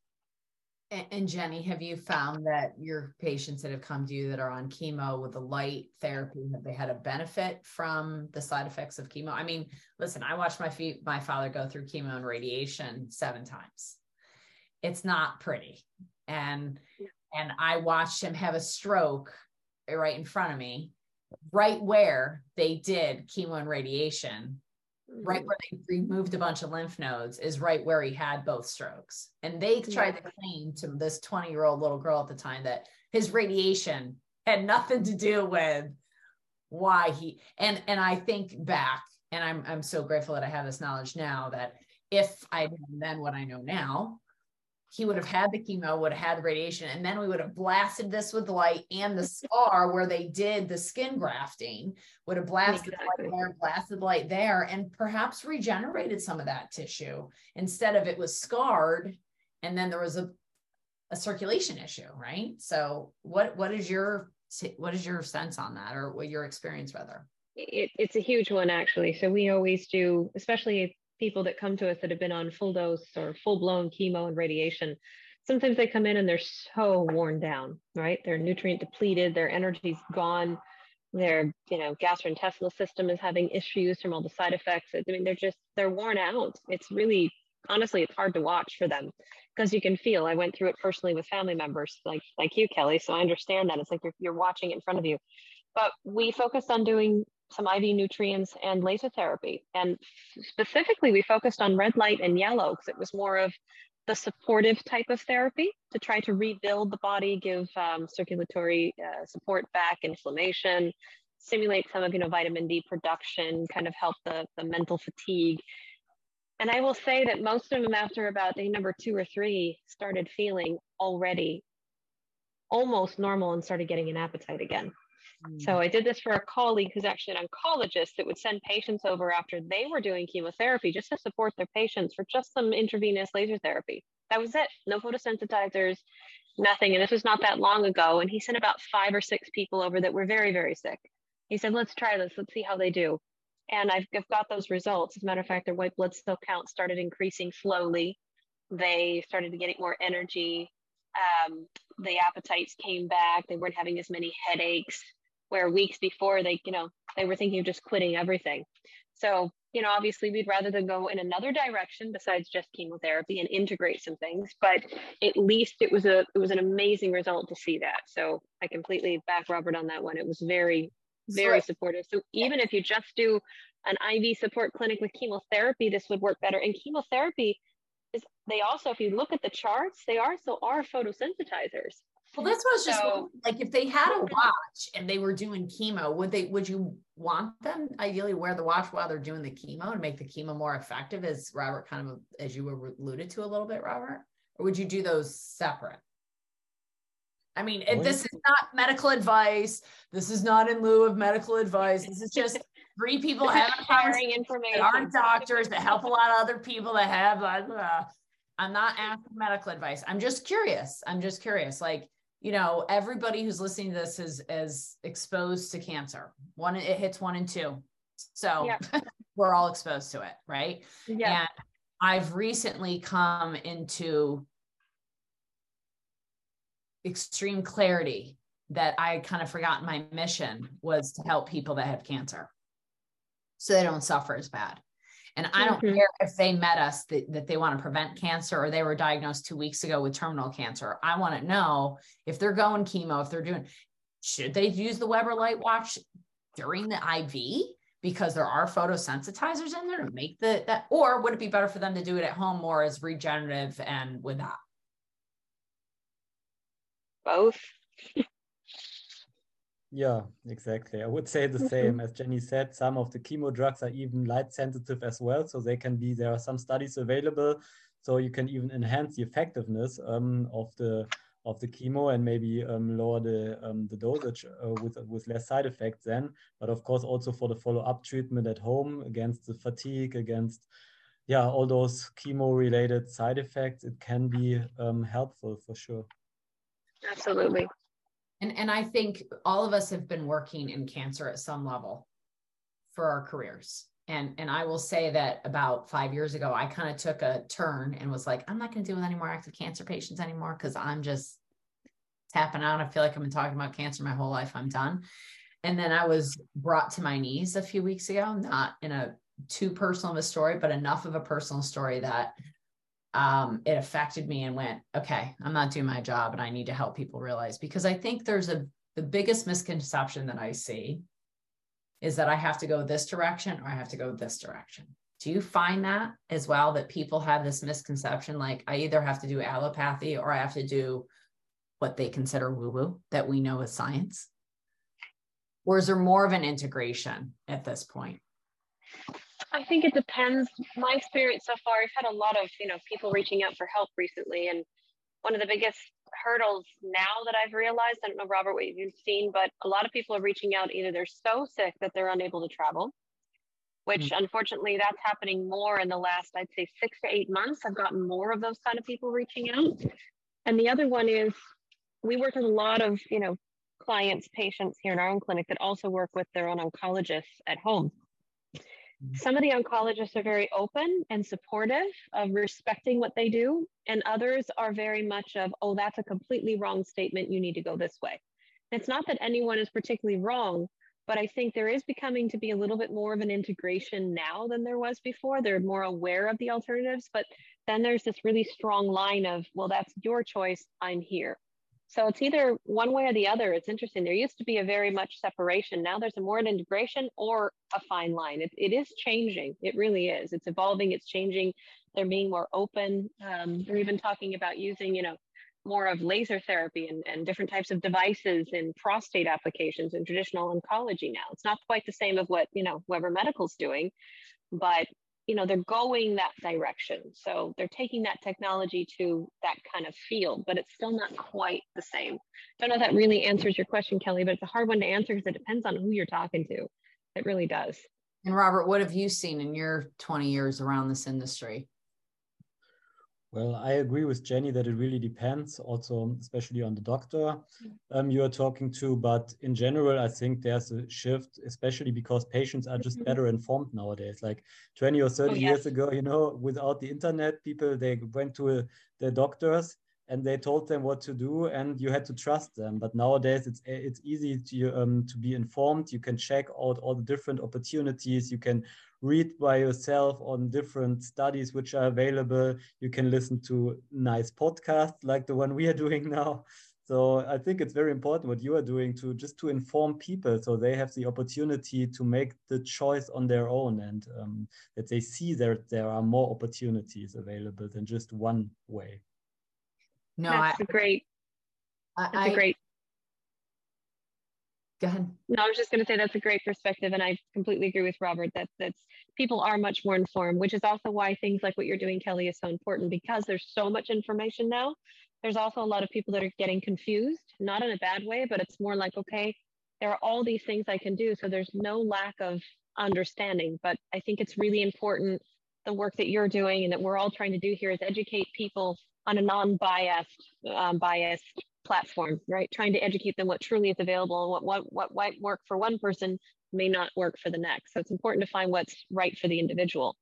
A: And, Jenny, have you found that your patients that have come to you that are on chemo with the light therapy have they had a benefit from the side effects of chemo? I mean, listen, I watched my feet, my father go through chemo and radiation seven times. It's not pretty, and and I watched him have a stroke eh, right in front of me, right where they did chemo and radiation. Right where they removed a bunch of lymph nodes, is right where he had both strokes. And they tried to claim to this 20 year old little girl at the time that his radiation had nothing to do with why he and and I think back and I'm I'm so grateful that I have this knowledge now that if I then what I know now, he would have had the chemo, would have had the radiation, and then we would have blasted this with light and the scar where they did the skin grafting would have blasted exactly. light there, blasted light there, and perhaps regenerated some of that tissue instead of it was scarred, and then there was a a circulation issue, right? So, what what is your what is your sense on that, or what your experience rather?
C: It, it's a huge one actually. So we always do, especially people that come to us that have been on full dose or full blown chemo and radiation, sometimes they come in and they're so worn down, right? They're nutrient depleted, their energy's gone, their you know gastrointestinal system is having issues from all the side effects. I mean, they're just they're worn out. It's really honestly it's hard to watch for them because you can feel. I went through it personally with family members like like you, Kelly. So I understand that it's like you're you're watching it in front of you. But we focused on doing some IV nutrients and laser therapy. And specifically, we focused on red light and yellow because it was more of the supportive type of therapy to try to rebuild the body, give um, circulatory uh, support back, inflammation, stimulate some of you know vitamin D production, kind of help the, the mental fatigue. And I will say that most of them, after about day number two or three, started feeling already almost normal and started getting an appetite again. So mm. I did this for a colleague who's actually an oncologist that would send patients over after they were doing chemotherapy just to support their patients for just some intravenous laser therapy. That was it. No photosensitizers, nothing. And this was not that long ago. And he sent about five or six people over that were very, very sick. He said, let's try this. Let's see how they do. And I've, I've got those results. As a matter of fact, their white blood cell count started increasing slowly. They started getting more energy. Um, the appetites came back. They weren't having as many headaches where weeks before they, you know, they were thinking of just quitting everything. So, you know, obviously we'd rather than go in another direction besides just chemotherapy and integrate some things, but at least it was a it was an amazing result to see that. So I completely back Robert on that one. It was very, very supportive. So even if you just do an IV support clinic with chemotherapy, this would work better. And chemotherapy is they also, if you look at the charts, they also are photosensitizers.
A: Well, this was just so, like if they had a watch and they were doing chemo, would they would you want them ideally wear the watch while they're doing the chemo to make the chemo more effective as Robert kind of as you were alluded to a little bit, Robert? Or would you do those separate? I mean, this is not medical advice. This is not in lieu of medical advice. This is just three people having sharing information that aren't doctors that help a lot of other people that have blah, blah. I'm not asking medical advice. I'm just curious. I'm just curious. Like, you know, everybody who's listening to this is is exposed to cancer. One, it hits one and two. So yeah. we're all exposed to it, right? Yeah. And I've recently come into extreme clarity that I kind of forgotten my mission was to help people that have cancer so they don't suffer as bad. And I don't mm-hmm. care if they met us that, that they want to prevent cancer or they were diagnosed two weeks ago with terminal cancer. I want to know if they're going chemo, if they're doing, should they use the Weber Light Watch during the IV? Because there are photosensitizers in there to make the that, or would it be better for them to do it at home more as regenerative and with that?
C: Both.
B: Yeah, exactly. I would say the same. As Jenny said, some of the chemo drugs are even light sensitive as well. So they can be, there are some studies available. So you can even enhance the effectiveness um, of the of the chemo and maybe um, lower the um, the dosage uh, with with less side effects then. But of course, also for the follow up treatment at home against the fatigue, against yeah all those chemo related side effects, it can be um, helpful for sure.
C: Absolutely.
A: And, and I think all of us have been working in cancer at some level for our careers. And, and I will say that about five years ago, I kind of took a turn and was like, I'm not going to deal with any more active cancer patients anymore because I'm just tapping out. I feel like I've been talking about cancer my whole life. I'm done. And then I was brought to my knees a few weeks ago, not in a too personal of a story, but enough of a personal story that um, it affected me and went, okay, I'm not doing my job and I need to help people realize because I think there's a the biggest misconception that I see is that I have to go this direction or I have to go this direction. Do you find that as well that people have this misconception like I either have to do allopathy or I have to do what they consider woo woo that we know is science? Or is there more of an integration at this point?
C: I think it depends. My experience so far, I've had a lot of, you know, people reaching out for help recently. And one of the biggest hurdles now that I've realized, I don't know, Robert, what you've seen, but a lot of people are reaching out. Either they're so sick that they're unable to travel, which mm-hmm. unfortunately that's happening more in the last, I'd say six to eight months. I've gotten more of those kind of people reaching out. And the other one is we work with a lot of, you know, clients, patients here in our own clinic that also work with their own oncologists at home. Some of the oncologists are very open and supportive of respecting what they do, and others are very much of, oh, that's a completely wrong statement. You need to go this way. It's not that anyone is particularly wrong, but I think there is becoming to be a little bit more of an integration now than there was before. They're more aware of the alternatives, but then there's this really strong line of, well, that's your choice. I'm here. So it's either one way or the other. It's interesting. There used to be a very much separation. Now there's a more an integration or a fine line. It, it is changing. It really is. It's evolving. It's changing. They're being more open. Um, they're even talking about using, you know, more of laser therapy and, and different types of devices in prostate applications in traditional oncology now. It's not quite the same of what, you know, Weber Medical's doing, but you know they're going that direction. So they're taking that technology to that kind of field but it's still not quite the same. Don't know if that really answers your question kelly but it's a hard one to answer because it depends on who you're talking to. It really does.
A: And robert what have you seen in your 20 years around this industry
B: well, I agree with Jenny that it really depends, also especially on the doctor um, you are talking to. But in general, I think there's a shift, especially because patients are just mm-hmm. better informed nowadays. Like 20 or 30 oh, yes. years ago, you know, without the internet, people they went to a, their doctors and they told them what to do and you had to trust them but nowadays it's it's easy to um, to be informed you can check out all the different opportunities you can read by yourself on different studies which are available you can listen to nice podcasts like the one we are doing now so i think it's very important what you are doing to just to inform people so they have the opportunity to make the choice on their own and um, that they see that there are more opportunities available than just one way
C: no, that's I, a great. That's I, a great.
A: Go ahead.
C: No, I was just going to say that's a great perspective, and I completely agree with Robert that that's people are much more informed, which is also why things like what you're doing, Kelly, is so important because there's so much information now. There's also a lot of people that are getting confused, not in a bad way, but it's more like, okay, there are all these things I can do, so there's no lack of understanding. But I think it's really important the work that you're doing and that we're all trying to do here is educate people on a non-biased um, biased platform, right? Trying to educate them what truly is available and what what what might work for one person may not work for the next. So it's important to find what's right for the individual.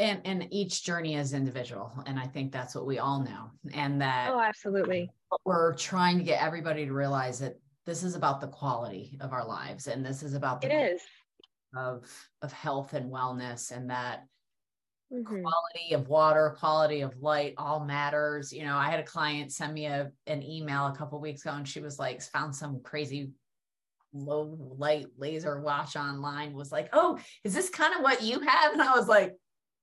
A: And and each journey is individual, and I think that's what we all know. And that
C: oh, absolutely.
A: We're trying to get everybody to realize that this is about the quality of our lives, and this is about the
C: it is
A: of of health and wellness, and that mm-hmm. quality of water, quality of light, all matters. You know, I had a client send me a, an email a couple weeks ago and she was like, found some crazy low light laser watch online, was like, Oh, is this kind of what you have? And I was like,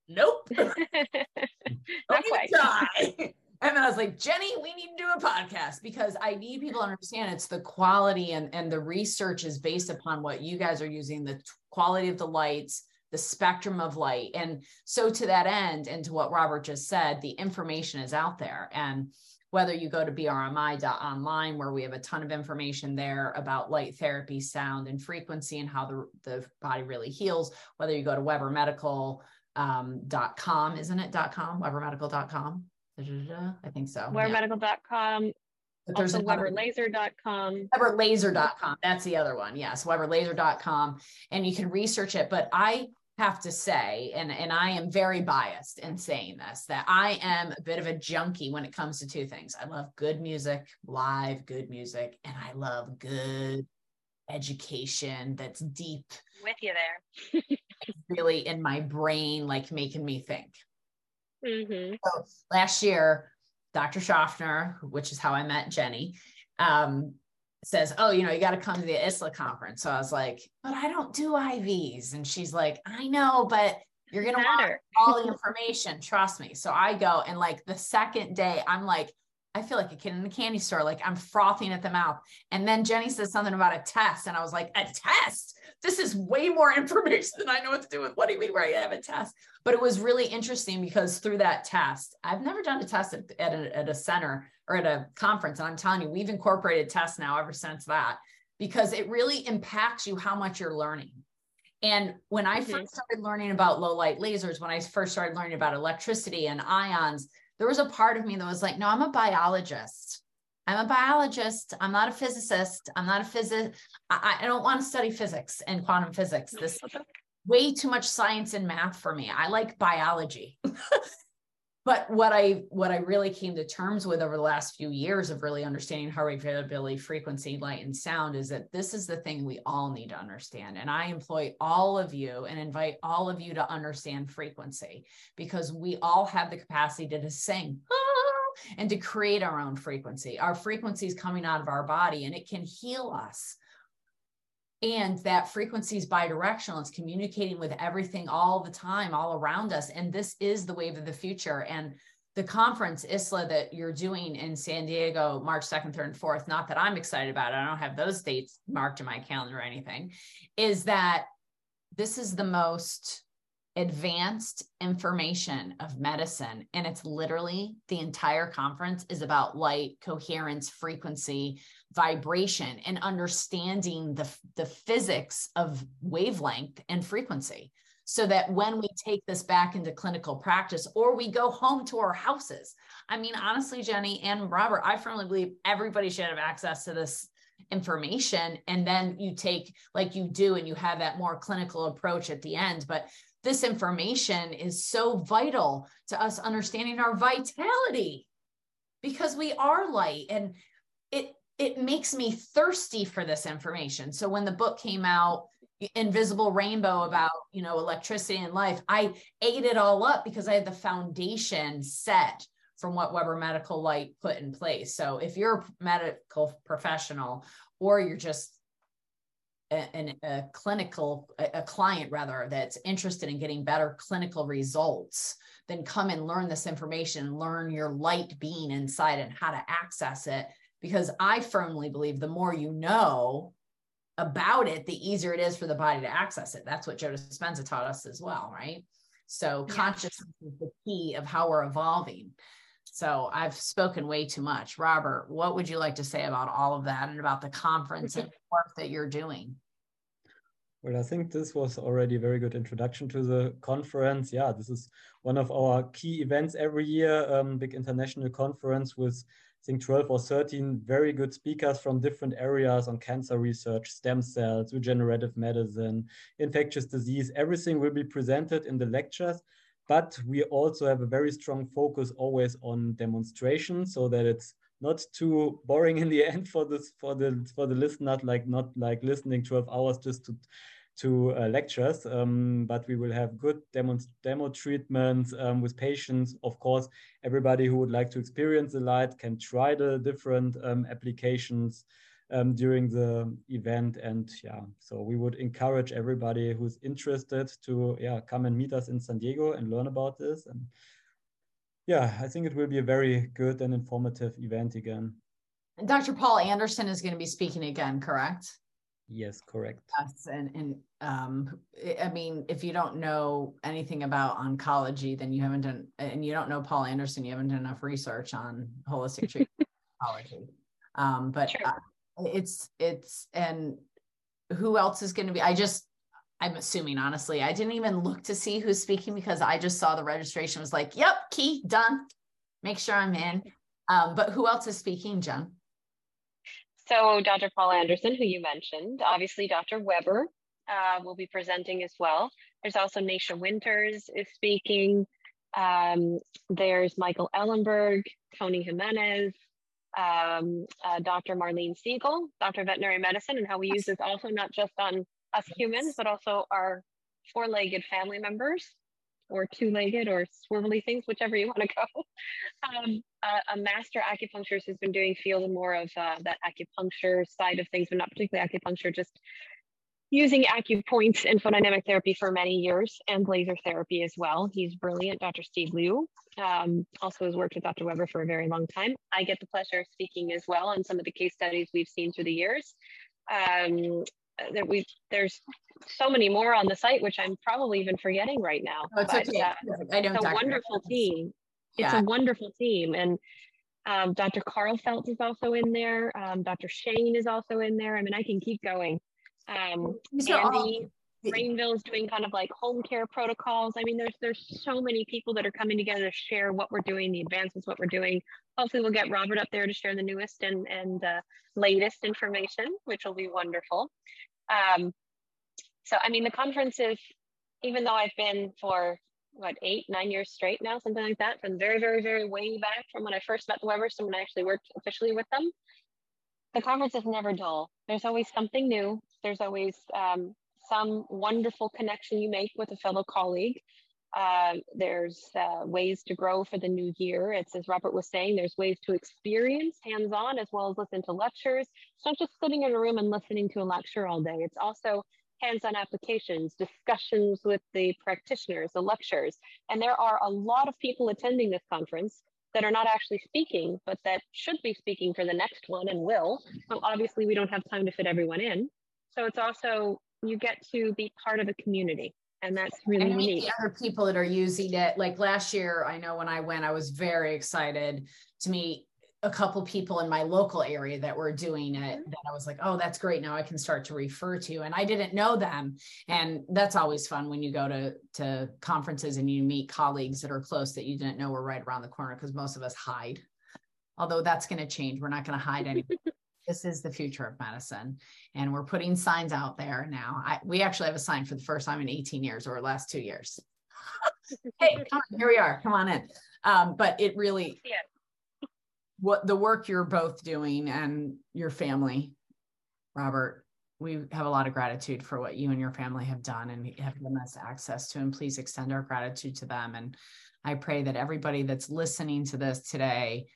A: Nope. Not quite. Die. And then I was like, Jenny, we need to do a podcast because I need people to understand it's the quality and, and the research is based upon what you guys are using, the t- quality of the lights, the spectrum of light. And so, to that end, and to what Robert just said, the information is out there. And whether you go to brmi.online, where we have a ton of information there about light therapy, sound, and frequency, and how the, the body really heals, whether you go to webermedical.com, um, dot .com, isn't it? Dot .com, webermedical.com. I think so.
C: Webermedical.com. Yeah. But there's also weberlaser.com.
A: Weberlaser.com. That's the other one. Yes, weberlaser.com. And you can research it. But I have to say, and, and I am very biased in saying this, that I am a bit of a junkie when it comes to two things. I love good music, live good music, and I love good education that's deep.
C: With you there.
A: really in my brain, like making me think. Mm-hmm. So last year, Dr. Schaffner, which is how I met Jenny, um, says, Oh, you know, you got to come to the ISLA conference. So I was like, But I don't do IVs. And she's like, I know, but you're going to want all the information. Trust me. So I go, and like the second day, I'm like, I feel like a kid in a candy store. Like I'm frothing at the mouth. And then Jenny says something about a test. And I was like, a test? This is way more information than I know what to do with. What do you mean where I have a test? But it was really interesting because through that test, I've never done a test at, at, a, at a center or at a conference. And I'm telling you, we've incorporated tests now ever since that because it really impacts you how much you're learning. And when I mm-hmm. first started learning about low light lasers, when I first started learning about electricity and ions, there was a part of me that was like, no, I'm a biologist. I'm a biologist. I'm not a physicist. I'm not a physic. I, I don't want to study physics and quantum physics. This way too much science and math for me. I like biology. but what i what i really came to terms with over the last few years of really understanding heart rate variability frequency light and sound is that this is the thing we all need to understand. And i employ all of you and invite all of you to understand frequency because we all have the capacity to just sing ah, and to create our own frequency. Our frequency is coming out of our body and it can heal us and that frequency is bidirectional. It's communicating with everything all the time all around us. And this is the wave of the future. And the conference isla that you're doing in san diego march 2nd 3rd and 4th not that i'm excited about it i don't have those dates marked in my calendar or anything is that this is the most advanced information of medicine. And it's literally the entire conference is about light coherence frequency vibration and understanding the, the physics of wavelength and frequency. So that when we take this back into clinical practice or we go home to our houses. I mean honestly jenny and robert i firmly believe everybody should have access to this information. And then you take like you do and you have that more clinical approach at the end. But this information is so vital to us understanding our vitality because we are light and it it makes me thirsty for this information. So when the book came out, Invisible Rainbow about, you know, electricity and life, I ate it all up because I had the foundation set from what Weber Medical Light put in place. So if you're a medical professional or you're just a, a, clinical a, client rather that's interested in getting better clinical results then come and learn this information learn your light being inside and how to access it because i firmly believe the more you know about it the easier it is for the body to access it that's what joe dispenza taught us as well right so yeah. consciousness is the key of how we're evolving so I've spoken way too much. Robert, what would you like to say about all of that and about the conference and work that you're doing?
B: Well, I think this was already a very good introduction to the conference. Yeah, this is one of our key events every year, um, big international conference with I think 12 or 13 very good speakers from different areas on cancer research, stem cells, regenerative medicine, infectious disease. Everything will be presented in the lectures but we also have a very strong focus always on demonstration so that it's not too boring in the end for this for the for the listener like not like listening 12 hours just to to uh, lectures um, but we will have good demo demo treatments um, with patients of course everybody who would like to experience the light can try the different um, applications um, during the event. And yeah, so we would encourage everybody who's interested to yeah come and meet us in San Diego and learn about this. And yeah, I think it will be a very good and informative event again.
A: And Dr. Paul Anderson is going to be speaking again, correct?
B: Yes, correct.
A: Yes, and and um, I mean, if you don't know anything about oncology, then you haven't done, and you don't know Paul Anderson, you haven't done enough research on holistic treatment oncology. Um, but sure. uh, it's it's and who else is going to be i just i'm assuming honestly. I didn't even look to see who's speaking because i just saw the registration was like yep key done. Make sure i'm in. Um, but who else is speaking jen?
C: So dr paul anderson who you mentioned. Obviously dr weber uh, will be presenting as well. There's also Nasha Winters is speaking. Um, there's michael ellenberg tony jimenez um, uh, Dr. Marlene Siegel, Dr. Veterinary Medicine, and how we use this also not just on us humans, but also our four legged family members or two legged or swivelly things, whichever you want to go. Um, a, a, master acupuncturist who's been doing field more of uh, that acupuncture side of things, but not particularly acupuncture, just using acupoints and photodynamic therapy for many years and laser therapy as well. He's brilliant, Dr. Steve Liu. Um, also has worked with Dr. Weber for a very long time. I get the pleasure of speaking as well on some of the case studies we've seen through the years. Um, that we there's so many more on the site, which I'm probably even forgetting right now.
A: Oh, it's but, okay. Uh, I
C: don't. It's a wonderful team. It's yeah. a wonderful team, and um, Dr. Carl Felt is also in there. Um, Dr. Shane is also in there. I mean, I can keep going. Um, Andy Rainville is doing kind of like home care protocols. I mean, there's there's so many people that are coming together to share what we're doing, the advances, what we're doing. Hopefully, we'll get Robert up there to share the newest and and uh, latest information, which will be wonderful. Um, so, I mean, the conference is, even though I've been for what eight, nine years straight now, something like that, from very, very, very way back from when I first met the Webers to when I actually worked officially with them. The conference is never dull. There's always something new. There's always um, some wonderful connection you make with a fellow colleague. Uh, there's uh, ways to grow for the new year. It's as Robert was saying, there's ways to experience hands on as well as listen to lectures. It's not just sitting in a room and listening to a lecture all day. It's also hands on applications, discussions with the practitioners, the lectures. And there are a lot of people attending this conference that are not actually speaking, but that should be speaking for the next one and will. Well, obviously, we don't have time to fit everyone in. So it's also, you get to be part of a community. And that's really and
A: neat. Other people that are using it. Like last year, I know when I went, I was very excited to meet a couple people in my local area that were doing it mm-hmm. that I was like, oh, that's great. Now I can start to refer to. And I didn't know them. And that's always fun when you go to, to conferences and you meet colleagues that are close that you didn't know were right around the corner because most of us hide. Although that's going to change. We're not going to hide anymore. this is the future of medicine. And we're putting signs out there now. I, we actually have a sign for the first time in 18 years or last two years. hey, come on, here we are. Come on in. Um, but it really, yeah what the work you're both doing and your family, Robert. We have a lot of gratitude for what you and your family have done and have given us access to. And please extend our gratitude to them. And I pray that everybody that's listening to this today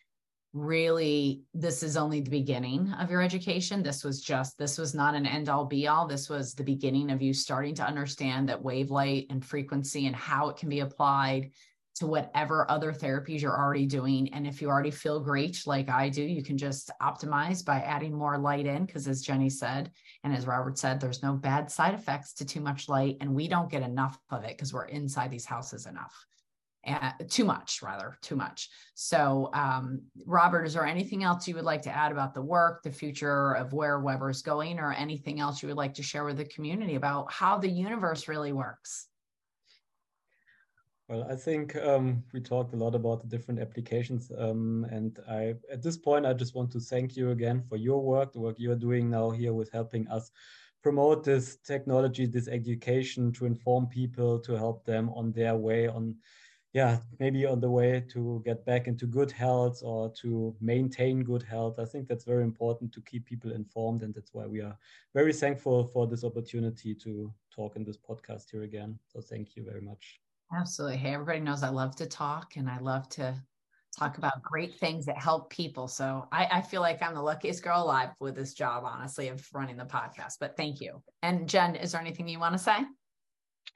A: really this is only the beginning of your education. This was just this was not an end all be all. This was the beginning of you starting to understand that wave light and frequency and how it can be applied to whatever other therapies you're already doing. And if you already feel great like i do you can just optimize by adding more light in because as jenny said and as robert said there's no bad side effects to too much light and we don't get enough of it because we're inside these houses enough uh, too much rather too much. So um, robert is there anything else you would like to add about the work the future of where weber is going or anything else you would like to share with the community about how the universe really works?
B: Well i think um, we talked a lot about the different applications um, and i at this point i just want to thank you again for your work the work you're doing now here with helping us promote this technology this education to inform people to help them on their way on yeah, maybe on the way to get back into good health or to maintain good health. I think that's very important to keep people informed. And that's why we are very thankful for this opportunity to talk in this podcast here again. So thank you very much.
A: Absolutely. Hey, everybody knows I love to talk and I love to talk about great things that help people. So I, I, feel like I'm the luckiest girl alive with this job, honestly, of running the podcast. But thank you. And Jen, is there anything you want to say?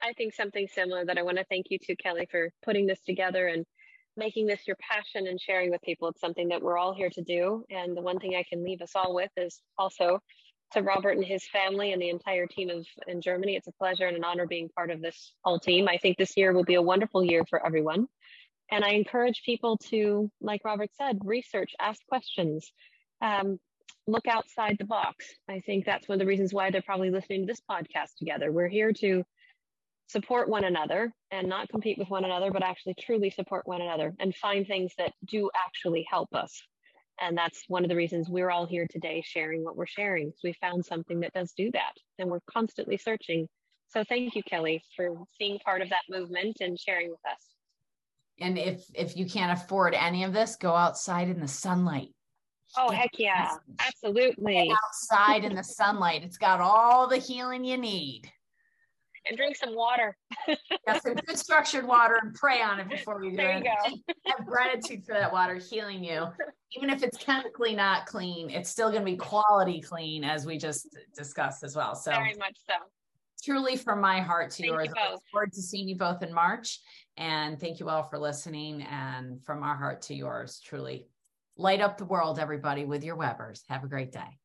C: I think something similar that I want to thank you to Kelly for putting this together and making this your passion and sharing with people. It's something that we're all here to do. And the one thing I can leave us all with is also to Robert and his family and the entire team of in Germany. It's a pleasure and an honor being part of this whole team. I think this year will be a wonderful year for everyone. And I encourage people to, like Robert said, research, ask questions, um, look outside the box. I think that's one of the reasons why they're probably listening to this podcast together. We're here to support one another and not compete with one another, but actually truly support one another and find things that do actually help us. And that's one of the reasons we're all here today sharing what we're sharing. So we found something that does do that and we're constantly searching. So thank you, Kelly, for being part of that movement and sharing with us.
A: And if if you can't afford any of this, go outside in the sunlight.
C: Oh heck yeah. Absolutely.
A: Get outside in the sunlight. It's got all the healing you need
C: and drink some water.
A: yeah, some good structured water and pray on it before you do
C: there
A: it.
C: You
A: go. Have gratitude for that water healing you. Even if it's chemically not clean, it's still going to be quality clean, as we just discussed as well. So
C: very much so.
A: Truly from my heart to
C: thank
A: yours.
C: You
A: I look forward to seeing you both in March. And thank you all for listening. And from our heart to yours, truly light up the world, everybody, with your Webers. Have a great day.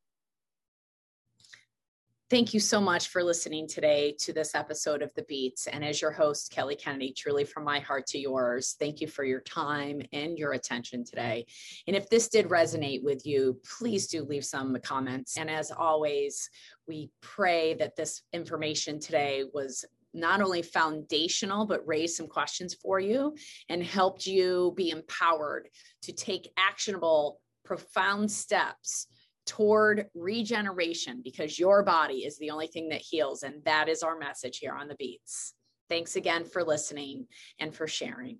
A: Thank you so much for listening today to this episode of The Beats. And as your host, Kelly Kennedy, truly from my heart to yours, thank you for your time and your attention today. And if this did resonate with you, please do leave some comments. And as always, we pray that this information today was not only foundational, but raised some questions for you and helped you be empowered to take actionable, profound steps toward regeneration because your body is the only thing that heals. And that is our message here on the Beats. Thanks again for listening and for sharing.